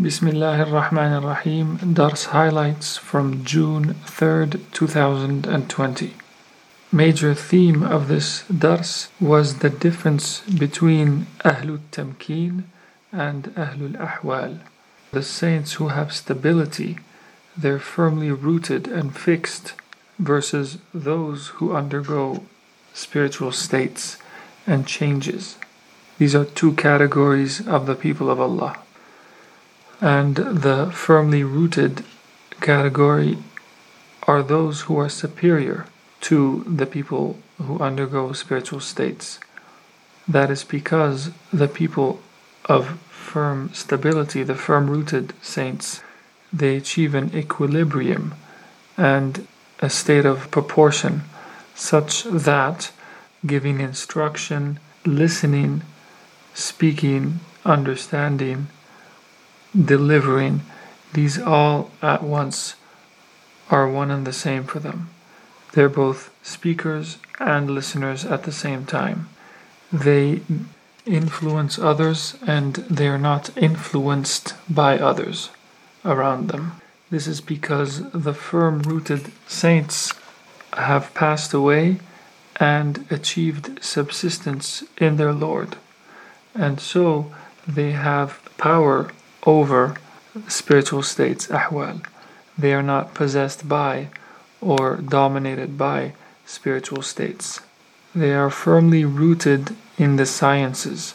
Bismillah ar-Rahman ar-Rahim Dars highlights from June 3rd, 2020. Major theme of this Dars was the difference between Ahlul Tamkeen and Ahlul Ahwal. The saints who have stability, they're firmly rooted and fixed, versus those who undergo spiritual states and changes. These are two categories of the people of Allah. And the firmly rooted category are those who are superior to the people who undergo spiritual states. That is because the people of firm stability, the firm rooted saints, they achieve an equilibrium and a state of proportion such that giving instruction, listening, speaking, understanding, delivering, these all at once are one and the same for them. They're both speakers and listeners at the same time. They influence others and they are not influenced by others around them. This is because the firm rooted saints have passed away and achieved subsistence in their Lord. And so they have power over spiritual states, ahwal. They are not possessed by or dominated by spiritual states. They are firmly rooted in the sciences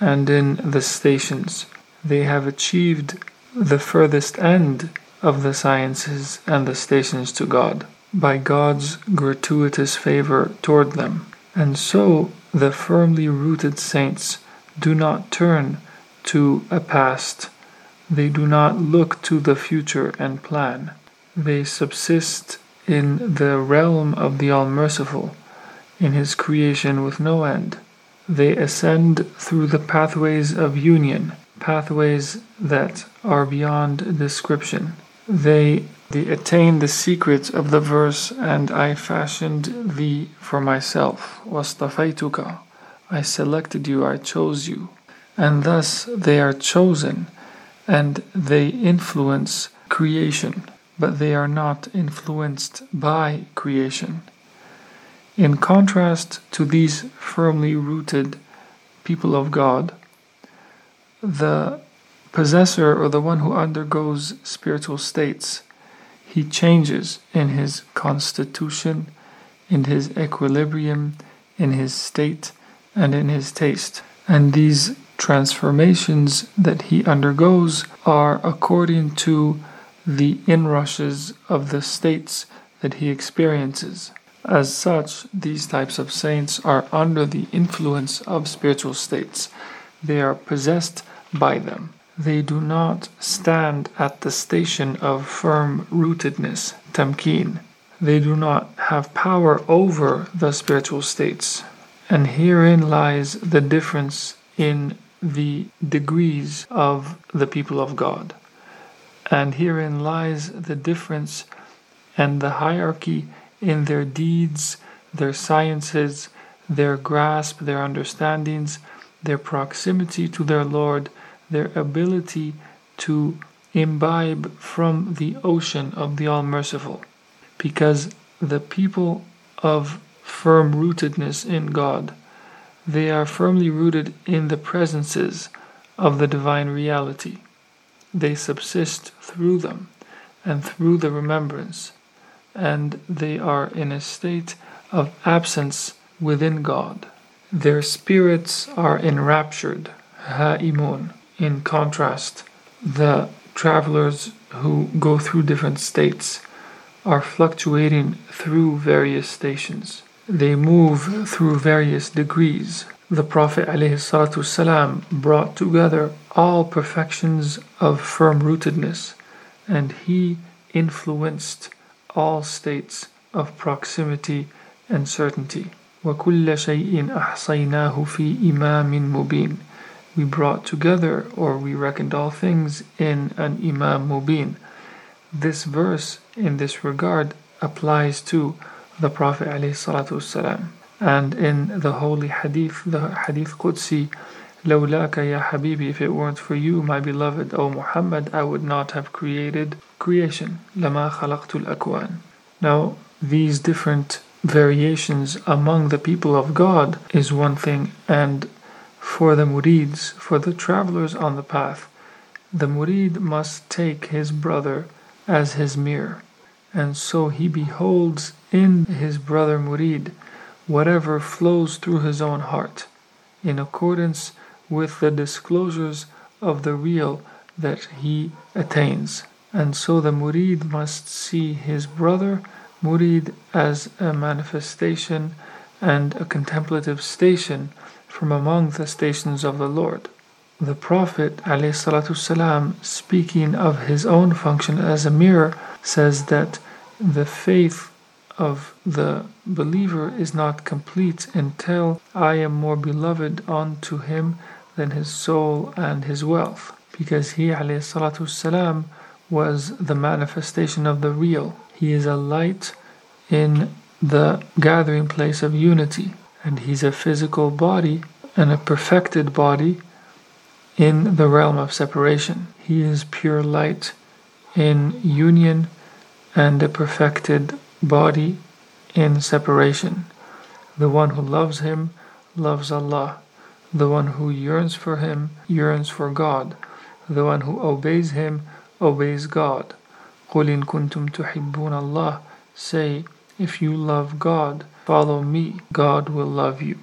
and in the stations. They have achieved the furthest end of the sciences and the stations to God by God's gratuitous favor toward them. And so the firmly rooted saints do not turn to a past, they do not look to the future and plan. They subsist in the realm of the All Merciful, in His creation with no end. They ascend through the pathways of union, pathways that are beyond description. They they attain the secrets of the verse, and I fashioned thee for myself. Wastafaytuka. I selected you, I chose you. And thus they are chosen, and they influence creation, but they are not influenced by creation. In contrast to these firmly rooted people of God, the possessor or the one who undergoes spiritual states he changes in his constitution, in his equilibrium, in his state, and in his taste. And these transformations that he undergoes are according to the inrushes of the states that he experiences. As such, these types of saints are under the influence of spiritual states. They are possessed by them they do not stand at the station of firm rootedness, tamkeen. They do not have power over the spiritual states. And herein lies the difference in the degrees of the people of God. And herein lies the difference and the hierarchy in their deeds, their sciences, their grasp, their understandings, their proximity to their Lord their ability to imbibe from the ocean of the All Merciful, because the people of firm rootedness in God, they are firmly rooted in the presences of the divine reality. They subsist through them and through the remembrance, and they are in a state of absence within God. Their spirits are enraptured, ha'imun, in contrast, the travelers who go through different states are fluctuating through various stations. They move through various degrees. The Prophet ﷺ brought together all perfections of firm rootedness, and he influenced all states of proximity and certainty. وَكُلَّ شَيْءٍ أَحْصَيْنَاهُ فِي إِمَامٍ مُبِينٍ we brought together or we reckoned all things in an Imam Mubin. This verse in this regard applies to the Prophet ﷺ. and in the holy hadith, the hadith Qudsi, لولاك يا حبيبي if it weren't for you my beloved O Muhammad I would not have created creation لما خلقت الأكوان Now these different variations among the people of God is one thing and for the murids for the travelers on the path the murid must take his brother as his mirror and so he beholds in his brother murid whatever flows through his own heart in accordance with the disclosures of the real that he attains. And so the murid must see his brother murid as a manifestation and a contemplative station from among the stations of the Lord. The Prophet ﷺ, speaking of his own function as a mirror, says that the faith of the believer is not complete until I am more beloved unto him than his soul and his wealth, because he والسلام, was the manifestation of the real. He is a light in the gathering place of unity, and he's a physical body and a perfected body in the realm of separation. He is pure light in union and a perfected body in separation. The one who loves him loves Allah. The one who yearns for him yearns for God. The one who obeys him obeys God. قُلْ إِن كُنْتُمْ تُحِبُّونَ اللَّهِ Say, if you love God, follow me, God will love you.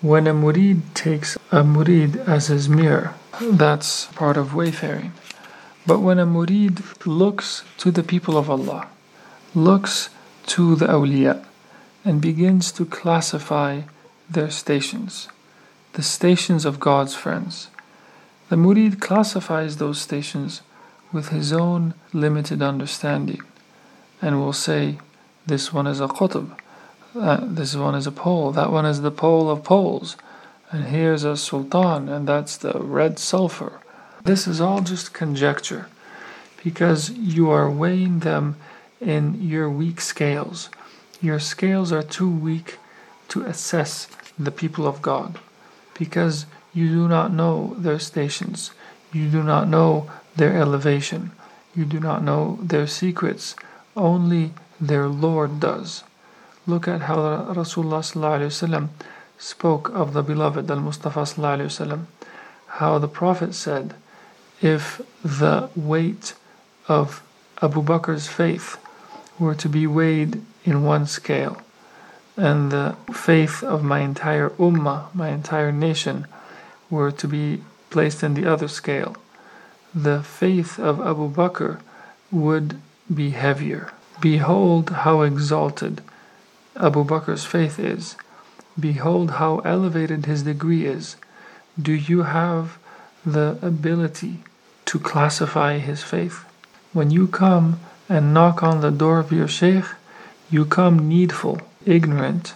When a murid takes a murid as his mirror, that's part of wayfaring. But when a murid looks to the people of Allah, looks to the awliya, and begins to classify their stations, the stations of God's friends. The murid classifies those stations with his own limited understanding and will say, This one is a qutb, uh, this one is a pole, that one is the pole of poles, and here's a sultan, and that's the red sulfur. This is all just conjecture because you are weighing them in your weak scales. Your scales are too weak to assess the people of God because you do not know their stations, you do not know their elevation, you do not know their secrets, only their Lord does. Look at how Rasulullah spoke of the beloved Al Mustafa, how the Prophet said, If the weight of Abu Bakr's faith were to be weighed in one scale, and the faith of my entire ummah, my entire nation, were to be placed in the other scale, the faith of Abu Bakr would be heavier. Behold how exalted Abu Bakr's faith is. Behold how elevated his degree is. Do you have the ability to classify his faith? When you come and knock on the door of your sheikh, you come needful ignorant,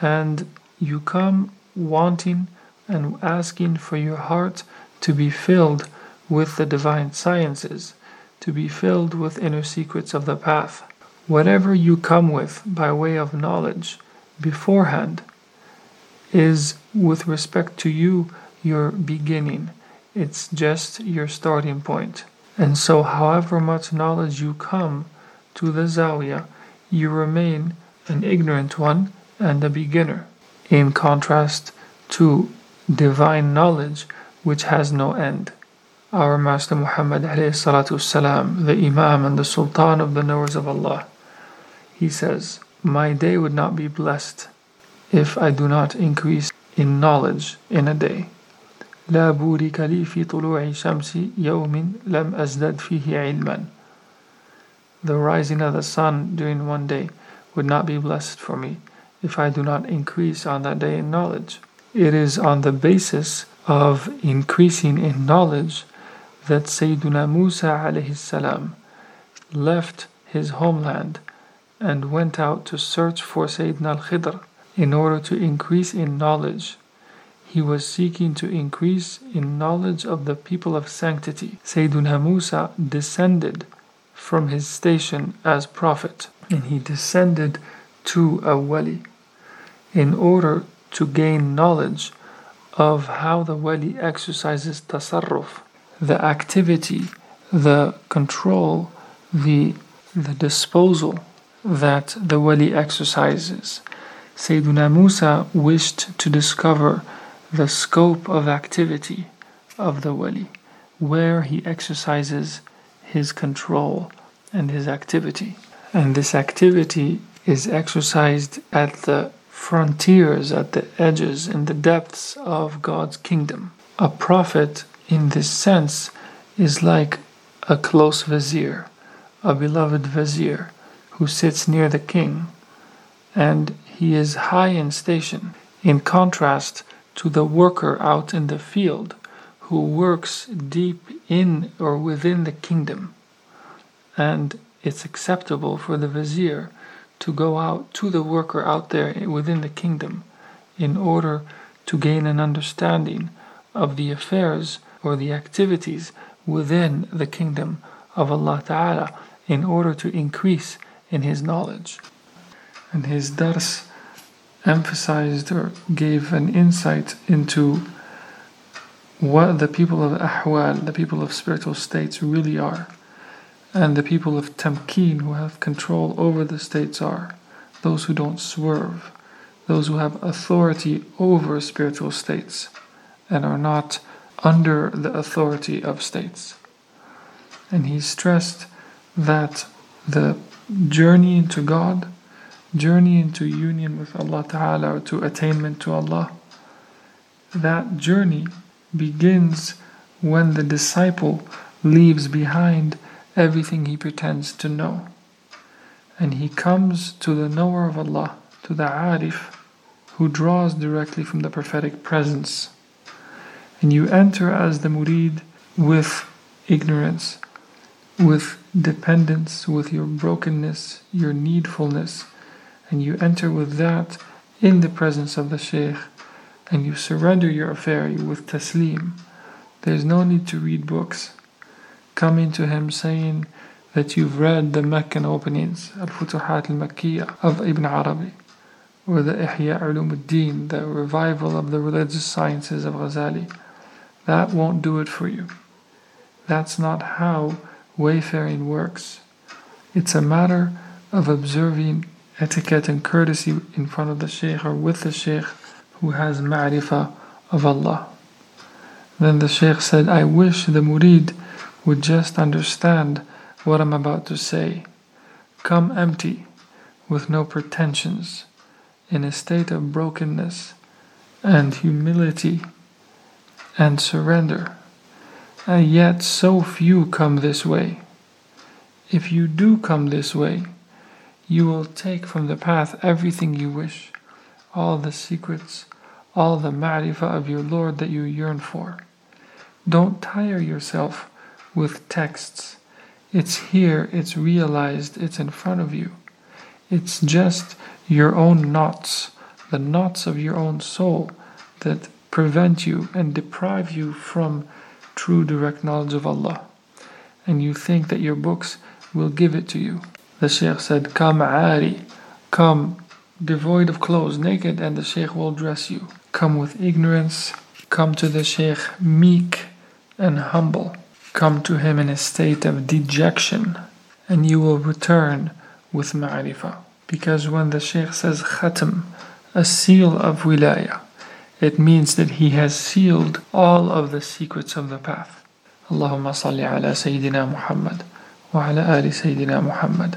and you come wanting and asking for your heart to be filled with the divine sciences, to be filled with inner secrets of the path. Whatever you come with by way of knowledge beforehand is, with respect to you, your beginning. It's just your starting point. And so, however much knowledge you come to the Zawiya, you remain an ignorant one and a beginner, in contrast to divine knowledge which has no end. Our Master Muhammad والسلام, the Imam and the Sultan of the knowers of Allah, he says, My day would not be blessed if I do not increase in knowledge in a day. لا بورك لي في طلوع شمس يوم لم أزدد فيه علما The rising of the sun during one day would not be blessed for me if I do not increase on that day in knowledge. It is on the basis of increasing in knowledge that Sayyiduna Musa alayhi salam left his homeland and went out to search for Sayyidina al-Khidr in order to increase in knowledge. he was seeking to increase in knowledge of the people of sanctity. Sayyiduna Musa descended from his station as prophet and he descended to a wali in order to gain knowledge of how the wali exercises tasarruf, the activity, the control, the, the disposal that the wali exercises. Sayyiduna Musa wished to discover the scope of activity of the wali, where he exercises his control and his activity. And this activity is exercised at the frontiers, at the edges, in the depths of God's kingdom. A prophet, in this sense, is like a close vizier, a beloved vizier who sits near the king, and he is high in station, in contrast to the worker out in the field who works deep in or within the kingdom. And it's acceptable for the vizier to go out to the worker out there within the kingdom in order to gain an understanding of the affairs or the activities within the kingdom of Allah Ta'ala in order to increase in his knowledge. And his dars emphasized or gave an insight into what the people of ahwal, the people of spiritual states, really are and the people of Tamkeen who have control over the states are those who don't swerve, those who have authority over spiritual states and are not under the authority of states. And he stressed that the journey into God, journey into union with Allah Ta'ala or to attainment to Allah, that journey begins when the disciple leaves behind everything he pretends to know. And he comes to the knower of Allah, to the Arif, who draws directly from the prophetic presence. And you enter as the murid with ignorance, with dependence, with your brokenness, your needfulness, and you enter with that in the presence of the Shaykh, and you surrender your affair with taslim. There's no need to read books coming to him saying that you've read the Meccan openings, Al Futuhat al Makkiyah of Ibn Arabi, or the Ihya Ulum al-Din, the revival of the religious sciences of Ghazali. That won't do it for you. That's not how wayfaring works. It's a matter of observing etiquette and courtesy in front of the Shaykh or with the Shaykh who has ma'rifah of Allah. Then the Shaykh said, I wish the murid would just understand what I'm about to say. Come empty, with no pretensions, in a state of brokenness and humility and surrender. And yet, so few come this way. If you do come this way, you will take from the path everything you wish, all the secrets, all the ma'rifah of your Lord that you yearn for. Don't tire yourself with texts. It's here, it's realized, it's in front of you. It's just your own knots, the knots of your own soul that prevent you and deprive you from true direct knowledge of Allah. And you think that your books will give it to you. The Shaykh said, Come ari, come devoid of clothes, naked, and the Shaykh will dress you. Come with ignorance, come to the Shaykh meek and humble. Come to him in a state of dejection, and you will return with ma'rifah. Because when the Shaykh says khatam, a seal of wilayah, it means that he has sealed all of the secrets of the path. Allahumma salli ala Sayyidina Muhammad wa ala ali Sayyidina Muhammad.